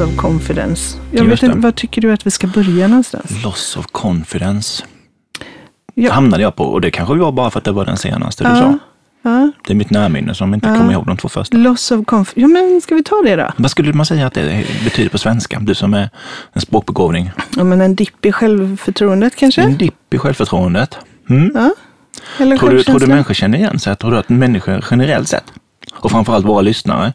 loss of confidence. Jag Just vet inte, vad tycker du att vi ska börja någonstans? Loss of confidence. Ja. hamnade jag på och det kanske var bara för att det var den senaste du Ja. sa. Ja. Det är mitt närminne som inte kommer ihåg de två första. Loss of confidence. Ja, men ska vi ta det då? Vad skulle man säga att det betyder på svenska? Du som är en språkbegåvning. Ja, men en dipp i självförtroendet kanske? En dipp i självförtroendet. Mm. Ja. Eller Tror, du, tror du människor känner igen sig? Tror du att människor generellt sett, och framförallt våra lyssnare,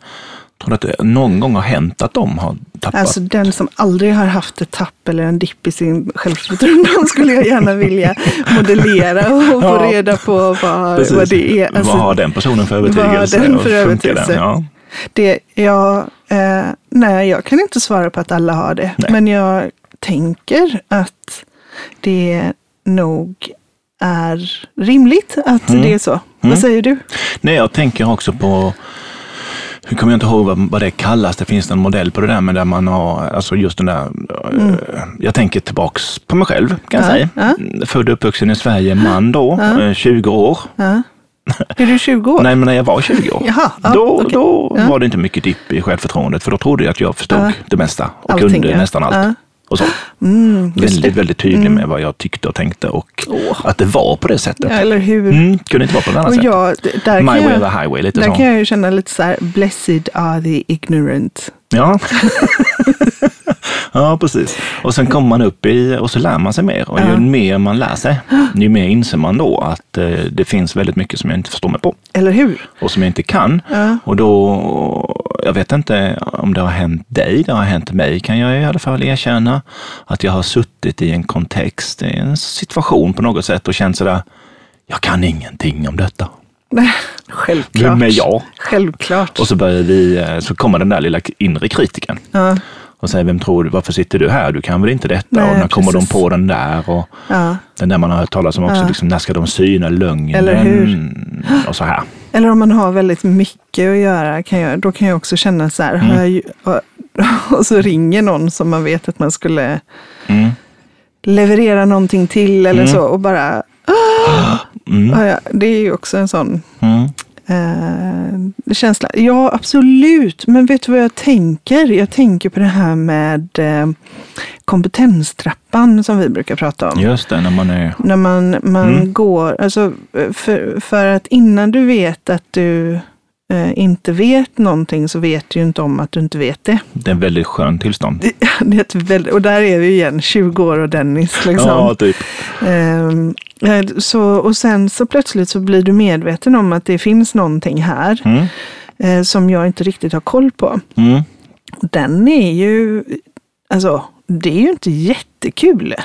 tror du att det någon gång har hänt att de har tappat? Alltså den som aldrig har haft ett tapp eller en dipp i sin självförtroende, de skulle jag gärna vilja modellera och få Ja. reda på vad, Precis. vad det är. Alltså, vad har den personen för vad har övertygelse? den för övertygelse? Den? Ja. det, jag, eh, nej, jag kan inte svara på att alla har det. Nej. Men jag tänker att det nog är rimligt att Mm. det är så. Mm. Vad säger du? Nej, jag tänker också på, hur kommer jag inte ihåg vad, vad det kallas, det finns en modell på det där, men där man har, alltså just den där, eh, jag tänker tillbaks på mig själv kan jag Mm. Ja, säga. Född och uppvuxen i Sverige, man då, Ja. eh, 20 år. Är du 20 år? Nej, men när jag var 20 år, Jaha, ja, då, okej. då Ja. var det inte mycket dipp i självförtroendet, för då trodde jag att jag förstod Ja. det mesta och Allting, kunde nästan allt. Ja. Och så. Mm, Väldigt, väldigt tydlig med vad jag tyckte och tänkte och Åh. att det var på det sättet. Ja, eller hur? Mm, kunde inte vara på något annat sätt. jag, d- där My way or highway, lite där så. kan jag ju känna lite så här, blessed are the ignorant. Ja. ja, precis. Och sen kommer man upp i, och så lär man sig mer. Och ju Ja. mer man lär sig, ju mer inser man då att eh, det finns väldigt mycket som jag inte förstår mig på. Eller hur? Och som jag inte kan. Ja. Och då, jag vet inte om det har hänt dig, det har hänt mig kan jag i alla fall erkänna. Att jag har suttit i en kontext, i en situation på något sätt och känt sådär, jag kan ingenting om detta. Nej, självklart. Vem är jag? Självklart. Och så börjar vi, eh, så kommer den där lilla inre kritiken. ja, och säger, vem tror du, varför sitter du här? Du kan väl inte detta? Nej, och när kommer de på den där? Och ja. den där man har hört talas om också, Ja. liksom, när ska de syna lögnen? Eller hur? Och så här. Eller om man har väldigt mycket att göra, kan jag, då kan jag också känna så här, Mm. jag, och, och så ringer någon som man vet att man skulle Mm. leverera någonting till eller Mm. så och bara, Mm. ja, ja, det är ju också en sån Mm. Eh, känsla. Ja, absolut. Men vet du vad jag tänker? Jag tänker på det här med eh, kompetenstrappan som vi brukar prata om. Just det, när man är... När man, man Mm. går, alltså för, för att innan du vet att du eh, inte vet någonting så vet du ju inte om att du inte vet det. Det är en väldigt skön tillstånd. det är ett väldigt, och där är vi igen, 20 år och Dennis. Liksom. Ja, typ. Ehm, eh, så, och sen så plötsligt så blir du medveten om att det finns någonting här Mm. eh, som jag inte riktigt har koll på. Mm. Den är ju, alltså det är ju inte jättekul.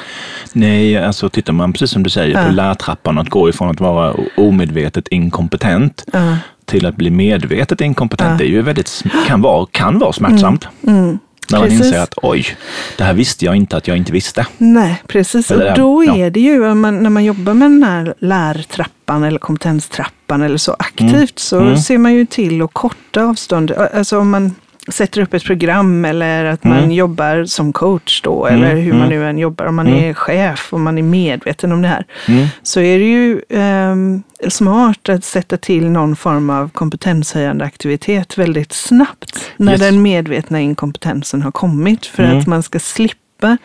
Nej, alltså tittar man precis som du säger Ja. på lärtrappan, att gå ifrån att vara omedvetet inkompetent Ja. Till att bli medvetet inkompetent, Ja. det är ju väldigt, kan vara, kan vara smärtsamt. Mm. När man Precis. inser att oj, det här visste jag inte att jag inte visste. Nej, precis. Eller, och då ja. är det ju, man, när man jobbar med den här lärtrappan eller kompetenstrappan eller så aktivt, så Mm. ser man ju till att korta avstånd. Alltså om man sätter upp ett program eller att man Mm. jobbar som coach då, Mm, eller hur man mm. nu än jobbar, om man Mm. är chef och man är medveten om det här, så är det ju ehm, smart att sätta till någon form av kompetenshöjande aktivitet väldigt snabbt när Yes. den medvetna inkompetensen har kommit för att man ska slippa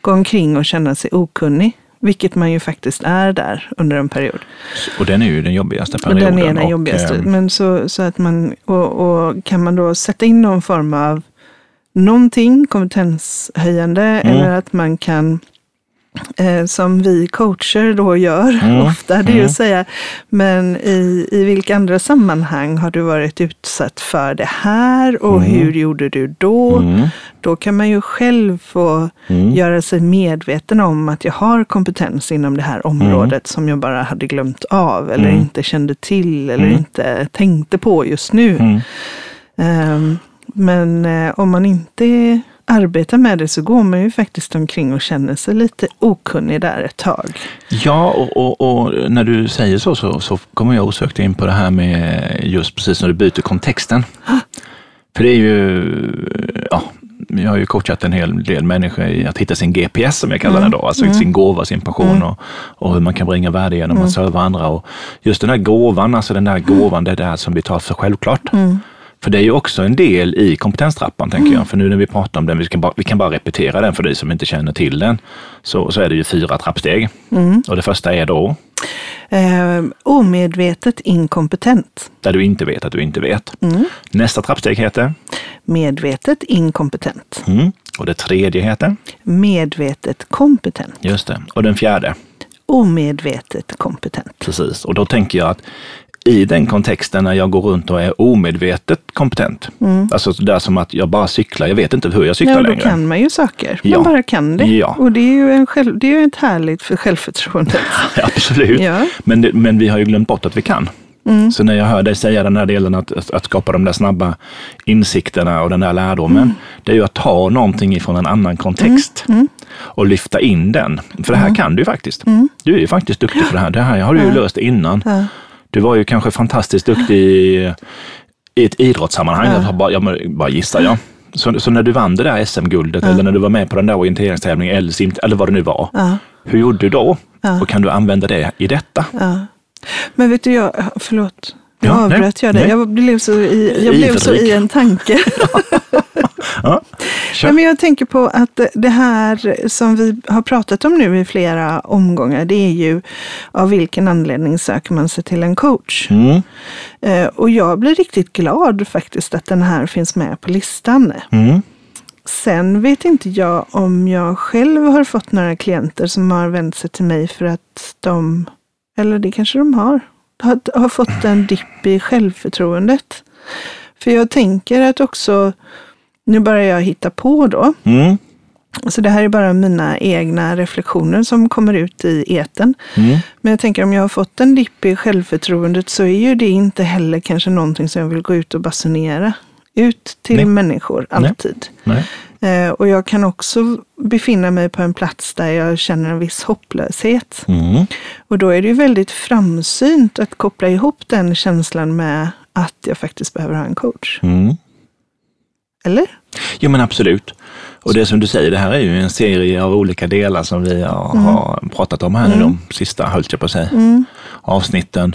gå omkring och känna sig okunnig. Vilket man ju faktiskt är där under en period. Och den är ju den jobbigaste Och perioden. den är den och, jobbigaste. eh, Men så, så att man, och, och kan man då sätta in någon form av någonting kompetenshöjande Mm. eller att man kan Eh, som vi coacher då gör Mm, ofta, det är mm. att säga, men i, i vilka andra sammanhang har du varit utsatt för det här och Mm. hur gjorde du då? Mm. Då kan man ju själv få Mm. göra sig medveten om att jag har kompetens inom det här området som jag bara hade glömt av eller Mm. inte kände till eller Mm. inte tänkte på just nu. Mm. Ehm, men eh, om man inte arbetar med det så går man ju faktiskt omkring och känner sig lite okunnig där ett tag. Ja, och, och, och när du säger så, så så kommer jag osökt in på det här med just precis när du byter kontexten. För det är ju, ja, jag har ju coachat en hel del människor i att hitta sin GPS som jag kallar Mm. det då, alltså sin gåva, sin passion och, och hur man kan bringa värde genom Mm. att serva andra. Och just den där gåvan, alltså den där gåvan, det är det som vi tar för självklart. Mm. För det är ju också en del i kompetenstrappan, tänker jag. För nu när vi pratar om den, vi, ska bara, vi kan bara repetera den för dig som inte känner till den, så, så är det ju fyra trappsteg. Och det första är då, Eh, omedvetet inkompetent. där du inte vet att du inte vet. Nästa trappsteg heter, Medvetet inkompetent. mm. och det tredje heter, Medvetet kompetent. just det, och den fjärde. Omedvetet kompetent. Precis, och då tänker jag att i den kontexten när jag går runt och är omedvetet kompetent, alltså där som att jag bara cyklar, jag vet inte hur jag cyklar Ja, då längre. kan man ju saker. Ja. Man bara kan det. Ja. Och det är ju en själv, det är ju ett härligt för självförtroendet. Absolut, Ja. men, det, men vi har ju glömt bort att vi kan. Så när jag hör dig säga den här delen att, att, att skapa de där snabba insikterna och den där lärdomen, det är ju att ta någonting ifrån en annan kontext och lyfta in den. För det här kan du ju faktiskt. Du är ju faktiskt duktig på det här. Det här har du ju löst innan. Ja. Du var ju kanske fantastiskt duktig i, i ett idrottssammanhang, jag, har bara, jag bara gissar jag. Så, så när du vann det där SM-guldet eller när du var med på den där orienteringstävlingen eller, sim, eller vad det nu var, Ja. hur gjorde du då? Och kan du använda det i detta? Ja. Men vet du, jag, förlåt. Nu Ja, avbröt jag dig. Jag blev så i, jag blev så i en tanke. Ja, men jag tänker på att det här som vi har pratat om nu i flera omgångar, det är ju av vilken anledning söker man sig till en coach? Mm, Eh, Och jag blir riktigt glad faktiskt att den här finns med på listan. mm, Sen vet inte jag om jag själv har fått några klienter som har vänt sig till mig för att de, eller det kanske de har, har, har fått en dipp i självförtroendet. För jag tänker att också, nu börjar jag hitta på då, mm, så det här är bara mina egna reflektioner som kommer ut i eten. mm. Men jag tänker om jag har fått en dipp i självförtroendet så är ju det inte heller kanske någonting som jag vill gå ut och basunera ut till Nej. människor alltid. Nej. Eh, och jag kan också befinna mig på en plats där jag känner en viss hopplöshet. Mm. Och då är det ju väldigt framsynt att koppla ihop den känslan med att jag faktiskt behöver ha en coach. Mm. Eller? Jo men absolut. Och det som du säger, det här är ju en serie av olika delar som vi har, har pratat om här nu de sista, höll jag på att säga, avsnitten.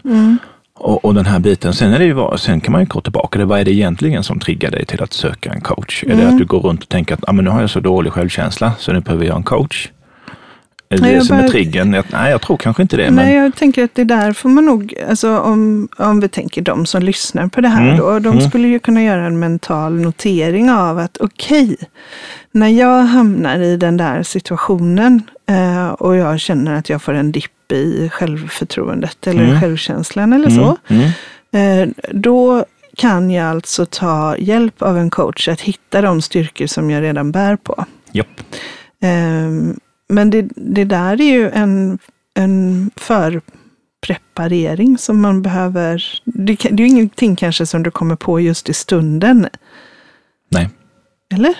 Och, och den här biten. Sen, är det ju, sen kan man ju gå tillbaka. Det, vad är det egentligen som triggar dig till att söka en coach? Är det att du går runt och tänker att ah, men nu har jag så dålig självkänsla så nu behöver jag en coach? Är det det jag som är triggern? Nej, jag tror kanske inte det. Nej, Men, jag tänker att det där får man nog, alltså om, om vi tänker de som lyssnar på det här Mm, då, de skulle ju kunna göra en mental notering av att okej, när jag hamnar i den där situationen eh, och jag känner att jag får en dipp i självförtroendet eller Mm. självkänslan eller så, mm, eh, då kan jag alltså ta hjälp av en coach att hitta de styrkor som jag redan bär på. japp. Ehm, Men det, det där är ju en, en förpreparering som man behöver. Det, det är ju ingenting kanske som du kommer på just i stunden. Nej. Eller?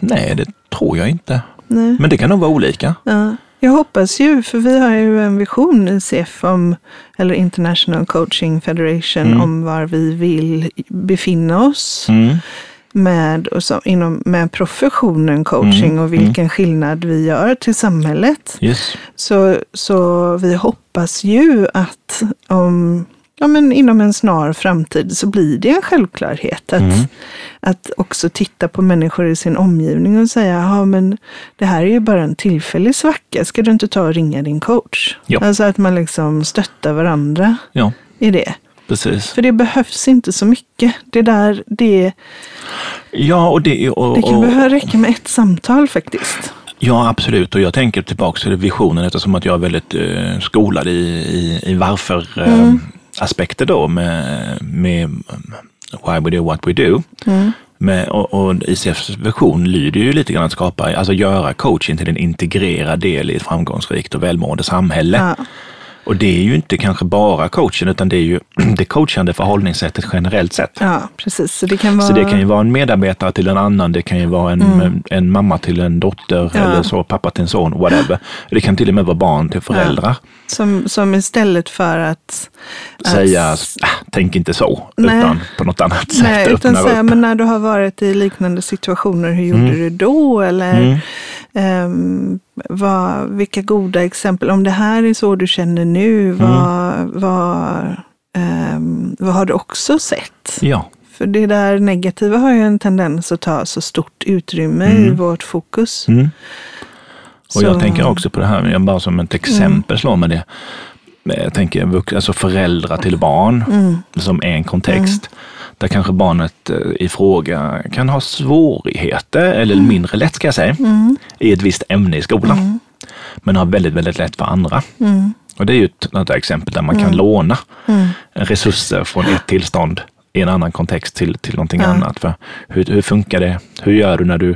Nej, det tror jag inte. Nej. Men det kan nog vara olika. Ja. Jag hoppas ju, för vi har ju en vision i CF om, eller International Coaching Federation, Mm. om var vi vill befinna oss Mm. Med, och så, inom, med professionen coaching Mm. och vilken skillnad vi gör till samhället. Yes. Så, så vi hoppas ju att om, ja, men inom en snar framtid så blir det en självklarhet att, Mm. att också titta på människor i sin omgivning och säga, ja men det här är ju bara en tillfällig svacka, ska du inte ta och ringa din coach? Ja. Alltså att man liksom stöttar varandra Ja, i det. Precis. För det behövs inte så mycket. Det där, det, Ja, och det, och, det kan behöva räcka med ett samtal faktiskt. Ja, absolut. Och jag tänker tillbaka till visionen eftersom att jag är väldigt eh, skolad i, i, i varför eh, aspekter då med, med why we do what we do. Med, och, och ICFs vision lyder ju lite grann att skapa, alltså göra coaching till en integrerad del i ett framgångsrikt och välmående samhälle. Ja. Och det är ju inte kanske bara coachen, utan det är ju det coachande förhållningssättet generellt sett. Ja, precis. Så det kan vara... Så det kan ju vara en medarbetare till en annan, det kan ju vara en, en mamma till en dotter Mm. Ja. eller så, pappa till en son, whatever. Det kan till och med vara barn till föräldrar. Som, som istället för att... Säga, att, äh, tänk inte så, Nej. utan på något annat sätt nej, utan säga, men när du har varit i liknande situationer, hur gjorde Mm. du då? Eller Mm. Ehm, vad, vilka goda exempel, om det här är så du känner nu, Mm. vad, vad, ehm, vad har du också sett? Ja. För det där negativa har ju en tendens att ta så stort utrymme i Mm. vårt fokus. Mm. Och Så- jag tänker också på det här, jag bara som ett exempel slår mig det. Jag tänker alltså föräldrar till barn Mm. som är en kontext. Där kanske barnet eh, i fråga kan ha svårigheter, eller mindre lätt ska jag säga, Mm. i ett visst ämne i skolan. Men har väldigt, väldigt lätt för andra. Mm. Och det är ju ett exempel där man kan låna Mm. resurser från ett tillstånd i en annan kontext till, till någonting annat. För hur, hur funkar det? Hur gör du när du,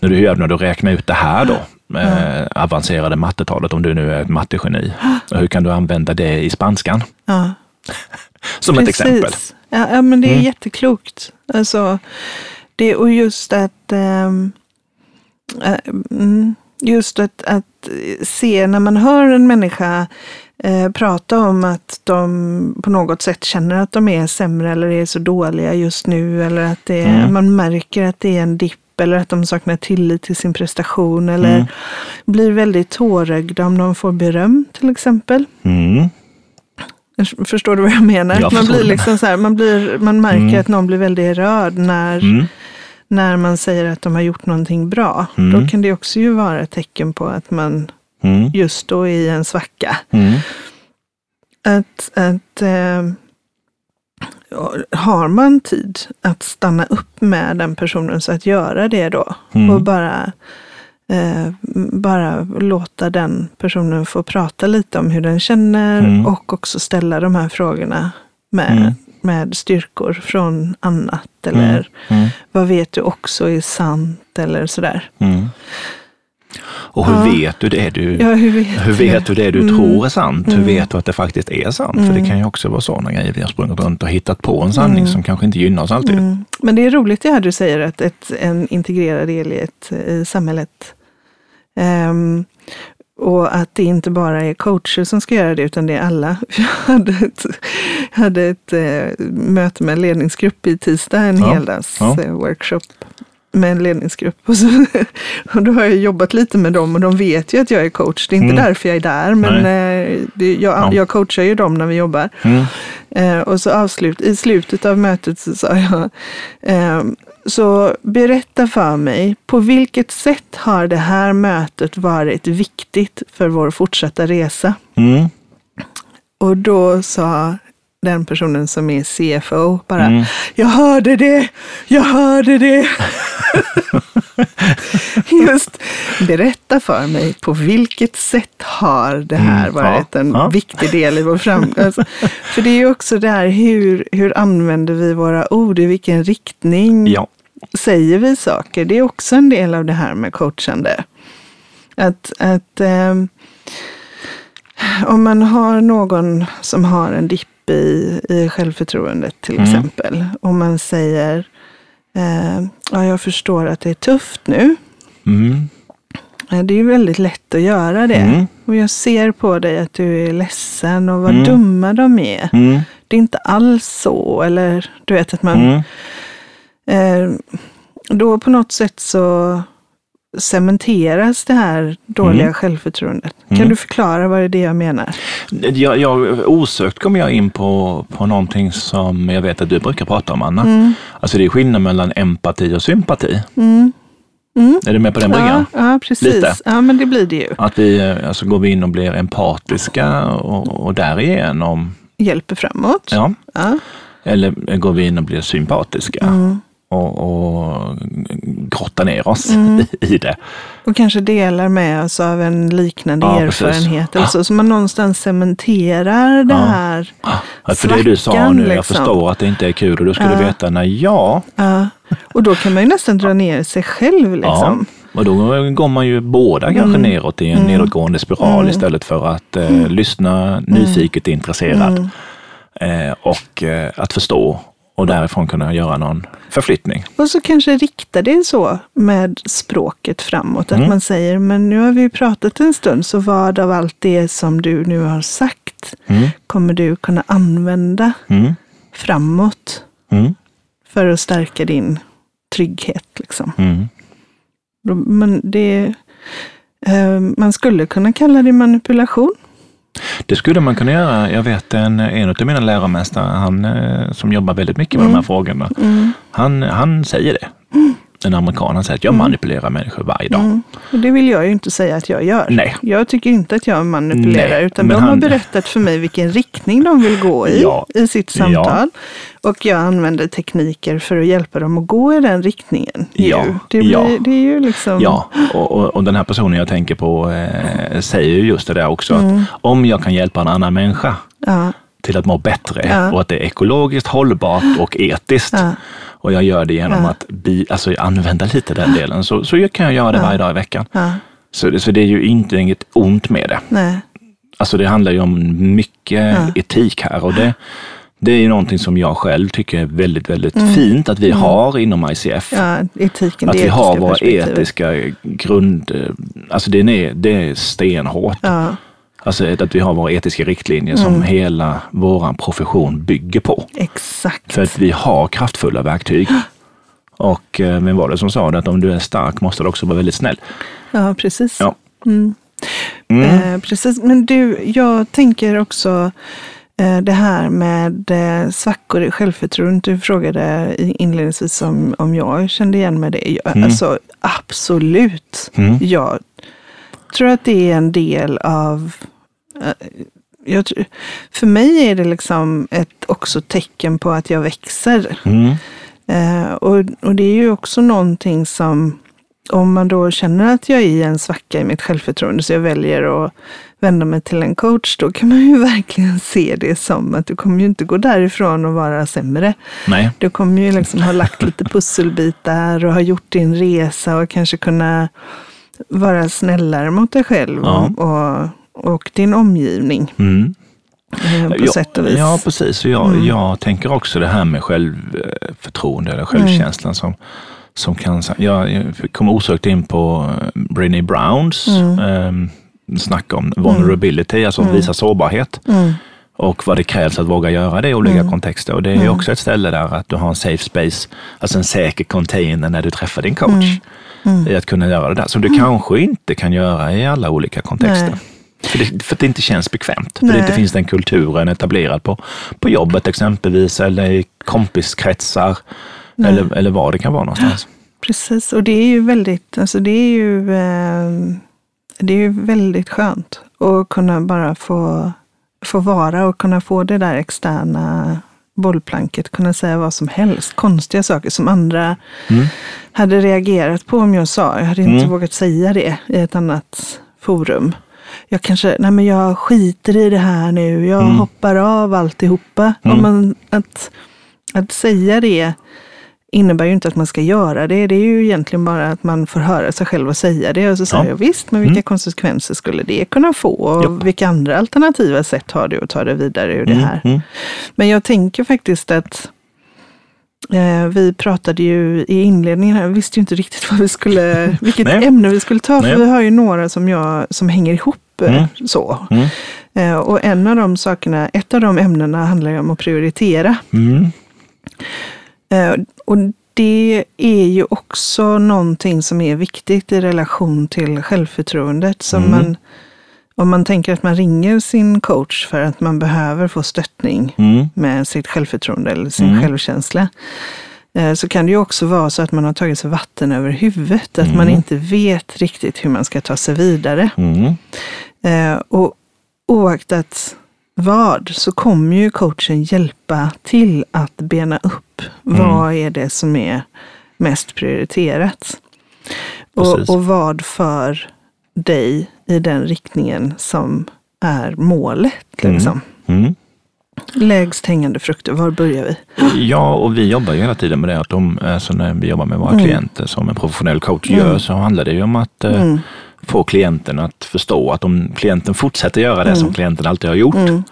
när du, gör när du räknar ut det här då? Eh, avancerade mattetalet, om du nu är ett mattegeni. Och hur kan du använda det i spanskan? Som ett exempel. Ja, ja, men det är Mm. jätteklokt. Alltså, det, och just att, mm, just att, att se när man hör en människa eh, prata om att de på något sätt känner att de är sämre eller är så dåliga just nu. Eller att det är, Mm. man märker att det är en dipp eller att de saknar tillit till sin prestation. Eller Mm. blir väldigt tårögda om de får beröm till exempel. Mm. Förstår du vad jag menar? Jag man, blir liksom så här, man, blir, man märker Mm. att någon blir väldigt rörd när, Mm. när man säger att de har gjort någonting bra. Mm. Då kan det också ju vara ett tecken på att man Mm. just då är i en svacka. Mm. Att, att eh, har man tid att stanna upp med den personen så att göra det då Mm. och bara eh, bara låta den personen få prata lite om hur den känner Mm. och också ställa de här frågorna med, Mm. med styrkor från annat eller Mm. vad vet du också är sant eller sådär. Mm. Och hur Ja. vet du det du, Ja, hur vet, hur vet du det du Mm. tror är sant? Hur Mm. vet du att det faktiskt är sant? För det Mm. kan ju också vara sådana grejer vi har sprungit runt och hittat på en sanning Mm. som kanske inte gynnar oss alltid. Mm. Men det är roligt det här du säger att ett, en integrerad del i, ett, i samhället. Ehm, och att det inte bara är coacher som ska göra det utan det är alla. Jag hade ett, hade ett eh, möte med en ledningsgrupp i tisdag, en Ja, heldags ja. Med en ledningsgrupp. Och, så, och då har jag jobbat lite med dem och de vet ju att jag är coach. Det är inte Mm. därför jag är där, men eh, jag, Ja. jag coachar ju dem när vi jobbar. Mm. Eh, och så avslut, i slutet av mötet så sa jag, eh, så berätta för mig, på vilket sätt har det här mötet varit viktigt för vår fortsatta resa? Mm. Och då sa den personen som är CFO bara, Mm. jag hörde det, jag hörde det. Just, berätta för mig, på vilket sätt har det här Mm, varit ja, en ja. viktig del i vår framgång? Alltså, för det är ju också det här, hur, hur använder vi våra ord, i vilken riktning Ja. säger vi saker? Det är också en del av det här med coachande. Att, att ehm, om man har någon som har en dipp i, i självförtroendet till Mm. exempel. Och man säger, eh, ja jag förstår att det är tufft nu. Mm. Eh, Det är ju väldigt lätt att göra det. Mm. Och jag ser på dig att du är ledsen och vad Mm. dumma de är. Mm. Det är inte alls så. Eller du vet att man Mm. Eh, då på något sätt så cementeras det här dåliga Mm. självförtroendet. Mm. Kan du förklara vad det är det jag menar? Jag, jag, osökt kommer jag in på, på någonting som jag vet att du brukar prata om, Anna. Mm. Alltså det är skillnad mellan empati och sympati. Mm. Mm. Är du med på den Ja, bryggan? ja, precis. Lite. Ja, men det blir det ju. Att vi, alltså går vi in och blir empatiska och, och därigenom, Hjälper framåt. ja. Ja. Eller går vi in och blir sympatiska Mm. Och, och grottar ner oss Mm. i det. Och kanske delar med oss av en liknande Ja, precis. erfarenhet. Eller så, så man någonstans cementerar det Ja. här. Ja, för det du sa Svackan, nu, jag liksom. förstår att det inte är kul och du skulle Ja. veta när ja, Ja. Och då kan man ju nästan dra ner sig själv. Liksom. Och då går man ju båda kanske Mm. neråt i en Mm. nedåtgående spiral Mm. istället för att eh, lyssna nyfiket intresserad Mm. eh, och eh, att förstå och därifrån kunna göra någon förflyttning. Och så kanske rikta det så med språket framåt. Att Mm. man säger, men nu har vi pratat en stund, så vad av allt det som du nu har sagt Mm. kommer du kunna använda Mm. framåt Mm. för att stärka din trygghet? Liksom. Mm. Men det, eh, man skulle kunna kalla det manipulation. Det skulle man kunna göra. Jag vet en, en av mina läromästare, han eh, som jobbar väldigt mycket med de här frågorna, han, han säger det. En amerikan, säger att jag manipulerar människor varje dag. Mm. Och det vill jag ju inte säga att jag gör. Nej. Jag tycker inte att jag manipulerar, Nej, utan de har han- berättat för mig vilken riktning de vill gå i, Ja. i sitt samtal. Och jag använder tekniker för att hjälpa dem att gå i den riktningen. Ja. Det, blir, ja. det är ju liksom... Ja, och, och, och den här personen jag tänker på eh, säger ju just det där också. Att om jag kan hjälpa en annan människa Ja, till att må bättre Ja. och att det är ekologiskt hållbart och etiskt. Ja. Och jag gör det genom Ja. att bi, alltså, använda lite den delen, så, så kan jag göra det varje dag i veckan. ja, Så, det- så det är ju inte inget ont med det. nej. Alltså det handlar ju om mycket Ja. etik här och det, det är ju någonting som jag själv tycker är väldigt, väldigt Mm. fint att vi har inom ICF. Ja, etiken, Att vi har våra etiska grund... Alltså det är, det är stenhårt. Ja, Alltså att vi har våra etiska riktlinjer som Mm. hela vår profession bygger på. exakt. För att vi har kraftfulla verktyg. Och eh, vem var det som sa det? Att om du är stark måste du också vara väldigt snäll. Ja, precis. Ja. Mm. Mm. Eh, precis. Men du, jag tänker också eh, det här med eh, svackor i självförtroende. Du frågade i- inledningsvis om, om jag kände igen med det. Jag, Mm. Alltså absolut. Mm. Jag tror att det är en del av jag, för mig är det liksom ett också tecken på att jag växer. Mm. Eh, och, och det är ju också någonting som, om man då känner att jag är i en svacka i mitt självförtroende, så jag väljer att vända mig till en coach, då kan man ju verkligen se det som att du kommer ju inte gå därifrån och vara sämre. Nej. Du kommer ju liksom ha lagt lite pusselbitar och ha gjort din resa och kanske kunna vara snällare mot dig själv Ja. och, och din omgivning Mm. eh, på ja, sätt och vis. Ja, precis. Och jag, Mm. jag tänker också det här med självförtroende eller självkänslan som, som kan... Jag, jag kom osökt in på eh, Brené Browns Mm. eh, snack om vulnerability, alltså Mm. visa sårbarhet. Mm, Och vad det krävs att våga göra det i olika Mm. kontexter. Och det är Mm. också ett ställe där att du har en safe space, alltså en säker container när du träffar din coach. mm. I att kunna göra det där, som du kanske inte kan göra i alla olika kontexter. Nej. För det, för att det inte känns bekvämt. För Nej. det inte finns den kulturen etablerad på, på jobbet exempelvis, eller i kompiskretsar, Nej. eller, eller var det kan vara någonstans. Precis, och det är ju väldigt, alltså det är ju, eh, det är ju väldigt skönt att kunna bara få, få vara och kunna få det där externa bollplanket, kunna säga vad som helst, konstiga saker som andra Mm. hade reagerat på om jag sa. Jag hade inte Mm. vågat säga det i ett annat forum. Jag kanske, nej men jag skiter i det här nu, jag Mm. hoppar av alltihopa. Mm. Om man, att, att säga det innebär ju inte att man ska göra det. Det är ju egentligen bara att man får höra sig själv och säga det. Och så säger Ja. jag visst, men vilka Mm. konsekvenser skulle det kunna få? Och Japp. vilka andra alternativa sätt har du att ta det vidare ur det här? Mm. Men jag tänker faktiskt att eh, vi pratade ju i inledningen här, jag visste ju inte riktigt vad vi skulle, vilket ämne vi skulle ta, för Nej. vi har ju några som, jag, som hänger ihop Mm. så. Mm. Eh, och en av de sakerna, ett av de ämnena handlar ju om att prioritera. Mm. Eh, och det är ju också någonting som är viktigt i relation till självförtroendet. Så Mm. man, om man tänker att man ringer sin coach för att man behöver få stöttning Mm. med sitt självförtroende eller sin Mm. självkänsla. Eh, Så kan det ju också vara så att man har tagit sig vatten över huvudet. Att Mm. man inte vet riktigt hur man ska ta sig vidare. Mm. Eh, Och oaktat vad så kommer ju coachen hjälpa till att bena upp. Mm. Vad är det som är mest prioriterat? Och, och vad för dig i den riktningen som är målet. Liksom. Mm. Lägst hängande frukter, var börjar vi? Ja, och vi jobbar ju hela tiden med det. Att de, alltså när vi jobbar med våra Mm. klienter som en professionell coach Mm. gör, så handlar det ju om att eh, Mm. få klienten att förstå att om klienten fortsätter göra det Mm. som klienten alltid har gjort, Mm.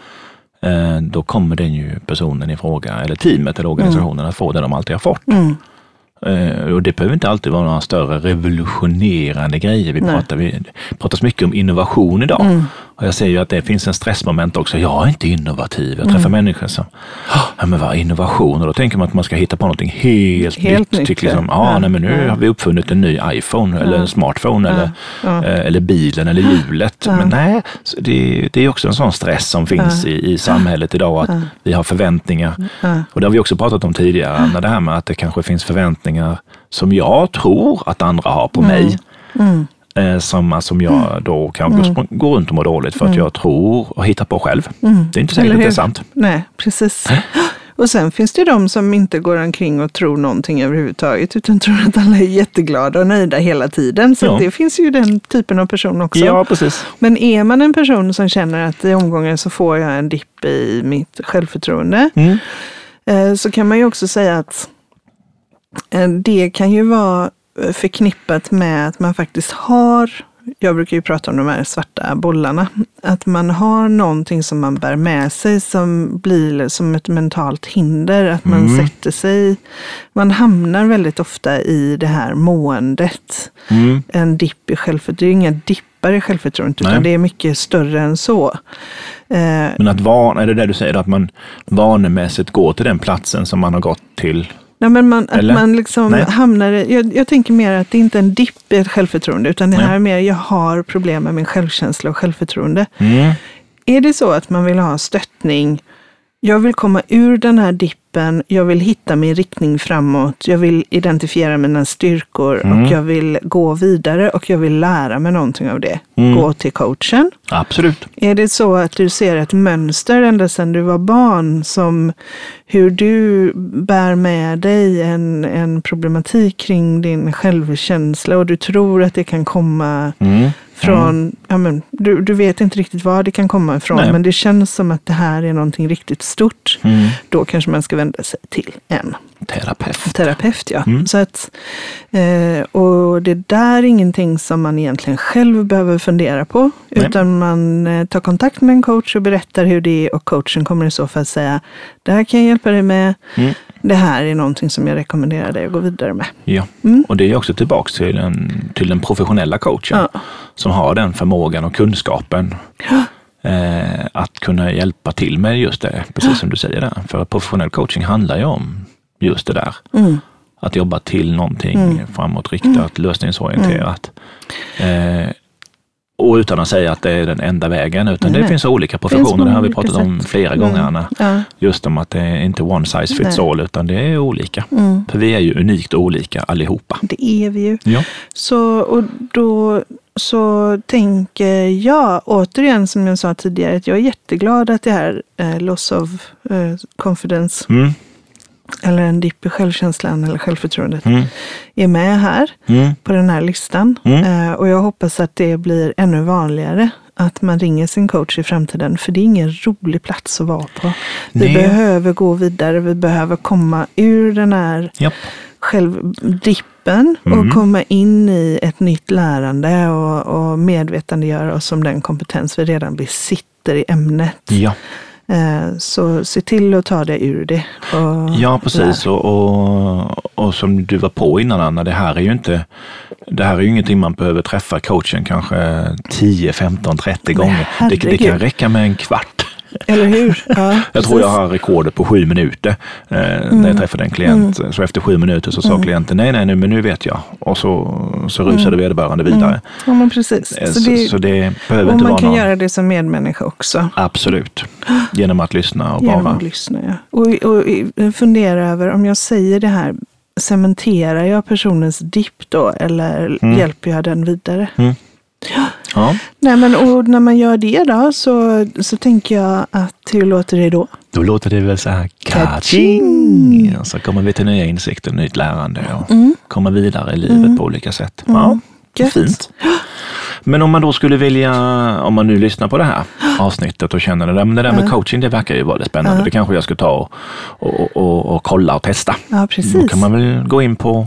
eh, då kommer den ju personen i fråga, eller teamet eller organisationen, att få det de alltid har fått. Mm. Eh, och det behöver inte alltid vara några större revolutionerande grejer. Vi Nej. pratar, vi pratar så mycket om innovation idag. Mm. Och jag ser ju att det finns en stressmoment också. Jag är inte innovativ. Jag träffar människor som, ja men vad är innovation? Och då tänker man att man ska hitta på någonting helt, Helt nytt. nytt, Tycker liksom, ja. ja, nej, men nu har vi uppfunnit en ny iPhone eller en smartphone eller, eh, eller bilen eller hjulet. Men nej, det, det är också en sån stress som finns i, i samhället idag. Att vi har förväntningar. Och det har vi också pratat om tidigare. När det här med att det kanske finns förväntningar som jag tror att andra har på mig. Mm. Eh, som, som jag då kan gå, gå runt och må dåligt för att jag tror och hittar på själv. Det är inte säkert Mm. Att det är sant. Nej, precis. Och sen finns det de som inte går omkring och tror någonting överhuvudtaget, utan tror att alla är jätteglada och nöjda hela tiden. Så Ja. det finns ju den typen av person också. Ja, precis. Men är man en person som känner att i omgången så får jag en dipp i mitt självförtroende, Mm. eh, så kan man ju också säga att eh, det kan ju vara eh, förknippat med att man faktiskt har, jag brukar ju prata om de här svarta bollarna, att man har någonting som man bär med sig som blir som ett mentalt hinder, att man Mm. sätter sig, man hamnar väldigt ofta i det här måendet Mm. en dipp i självförtroende. Det är inga dippar i självförtroendet, utan Nej. det är mycket större än så. Eh, Men att vana, är det det du säger, att man vanemässigt går till den platsen som man har gått till? Nej, men man, att man liksom Nej. hamnar i, jag, jag tänker mer att det inte är en dipp i ett självförtroende, utan det Nej. här är mer, jag har problem med min självkänsla och självförtroende. Mm. Är det så att man vill ha stöttning, jag vill komma ur den här dippen, jag vill hitta min riktning framåt, jag vill identifiera mina styrkor Mm. och jag vill gå vidare och jag vill lära mig någonting av det. Mm. Gå till coachen. Absolut. Är det så att du ser ett mönster ända sedan du var barn som hur du bär med dig en, en problematik kring din självkänsla och du tror att det kan komma Mm. Från, ja, men, du, du vet inte riktigt var det kan komma ifrån Nej. men det känns som att det här är någonting riktigt stort. Mm. Då kanske man ska vända sig till en Terapeut. terapeut. Ja. Mm. Så att, eh, och det där är ingenting som man egentligen själv behöver fundera på. Nej. Utan man eh, tar kontakt med en coach och berättar hur det är och coachen kommer i så fall säga det här kan jag hjälpa dig med. Mm. Det här är någonting som jag rekommenderar dig att gå vidare med. Ja, Mm. och det är också tillbaks till den, till den professionella coachen Ja. som har den förmågan och kunskapen eh, att kunna hjälpa till med just det, precis som du säger där. För professionell coaching handlar ju om just det där. Mm. Att jobba till någonting framåtriktat, lösningsorienterat. Eh, och utan att säga att det är den enda vägen, utan Nej, det nej. finns olika professioner. Det har vi pratat om flera Mm. gånger, Anna. Ja. Just om att det är inte one size fits Nej. all, utan det är olika. Mm. För vi är ju unikt olika allihopa. Det är vi ju. Ja. Så, och då så tänker jag återigen som jag sa tidigare att jag är jätteglad att det här eh, loss of eh, confidence Mm. Eller en dipp i självkänslan eller självförtroendet Mm. är med här Mm. på den här listan. Mm. Eh, och jag hoppas att det blir ännu vanligare att man ringer sin coach i framtiden. För det är ingen rolig plats att vara på. Vi Nej. behöver gå vidare, vi behöver komma ur den här Japp. självdippen Mm. och komma in i ett nytt lärande och, och medvetandegöra oss om den kompetens vi redan besitter i ämnet. Ja. Eh, Så se till att ta dig ur det. Ja, precis. Och, och, och som du var på innan Anna, det här är ju inte det här är ju ingenting man behöver träffa coachen kanske 10, 15, 30 gånger. Det, det kan räcka med en kvart. Eller hur? Ja, Jag tror jag har rekordet på sju minuter eh, när jag träffade en klient. Så efter sju minuter så sa klienten nej, nej, nej, men nu vet jag. Och så, så rusade vederbörande vidare. Ja, men precis. Eh, Så Så, det, så det behöver och inte man vara kan någon... göra det som medmänniska också. Absolut. Genom att lyssna och Genom bara... att lyssna. Ja. Och, och fundera över om jag säger det här, cementerar jag personens dipp då eller Mm. hjälper jag den vidare? Ja, Nej, men och när man gör det då så, så tänker jag att hur låter det då? då låter det väl så här Ka-ching! så kommer vi till nya insikter, nytt lärande och komma vidare i livet på olika sätt. Ja, Mm. Fint. Men om man då skulle vilja, om man nu lyssnar på det här avsnittet och känner det där, men det där med coaching, det verkar ju lite spännande. Det kanske jag ska ta och, och, och, och kolla och testa. Ja, precis. Då kan man väl gå in på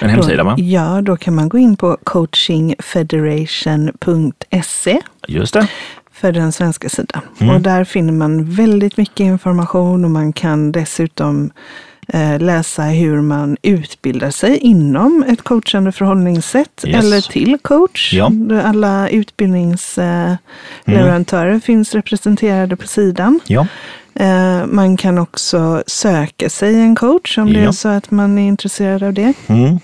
en hemsida, va? Ja, då kan man gå in på coachingfederation.se Just det. för den svenska sidan. Mm. Och där finner man väldigt mycket information och man kan dessutom läsa hur man utbildar sig inom ett coachande förhållningssätt Yes. eller till coach. Ja. Alla utbildningsleverantörer Mm. finns representerade på sidan. Ja, Eh, Man kan också söka sig en coach om det Ja. är så att man är intresserad av det. mm.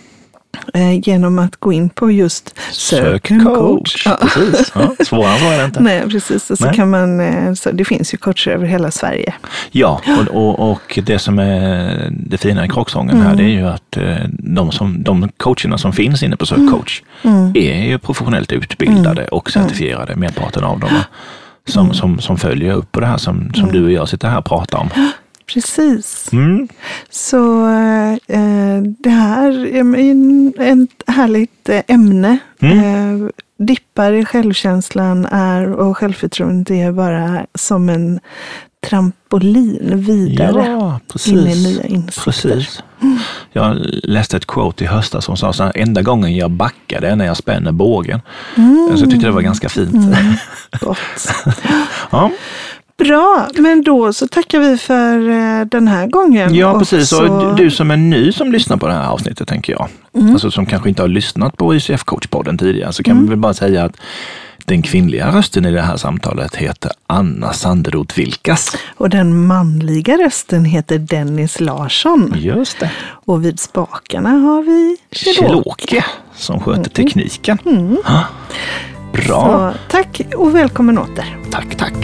Eh, Genom att gå in på just sök en coach. Ja. Precis. Ja, svårare är det inte. Nej, precis. Och så Nej. kan man, eh, så det finns ju coacher över hela Sverige. Ja, och, och, och det som är det fina i krocksången här, Mm. det är ju att eh, de, som, de coacherna som finns inne på Sök coach Mm. är ju professionellt utbildade och certifierade, merparten av dem. Som, Mm. som, som följer upp på det här som, som du och jag sitter här och pratar om. Precis. Mm. Så eh, det här är ett härligt eh, ämne. Mm. Eh, dippar i självkänslan är och självförtroendet är bara som en trampolin vidare Ja, in i nya insikter. Precis. Jag läste ett quote i höstas som sa här, enda gången jag backar är när jag spänner bågen. Mm. Så jag tyckte det var ganska fint. Gott. Ja, Bra, men då så tackar vi för eh, den här gången. ja Och precis. så- Och du som är ny som lyssnar på det här avsnittet, tänker jag. Alltså som kanske inte har lyssnat på ICF Coachpodden tidigare, så kan vi väl bara säga att den kvinnliga rösten i det här samtalet heter Anna Sanderoth Vilkas. Och den manliga rösten heter Dennis Larsson. Just det. Och vid spakarna har vi Kjell-Åke. Som sköter tekniken. Ja. Bra. Så tack och välkommen åter. Tack, tack.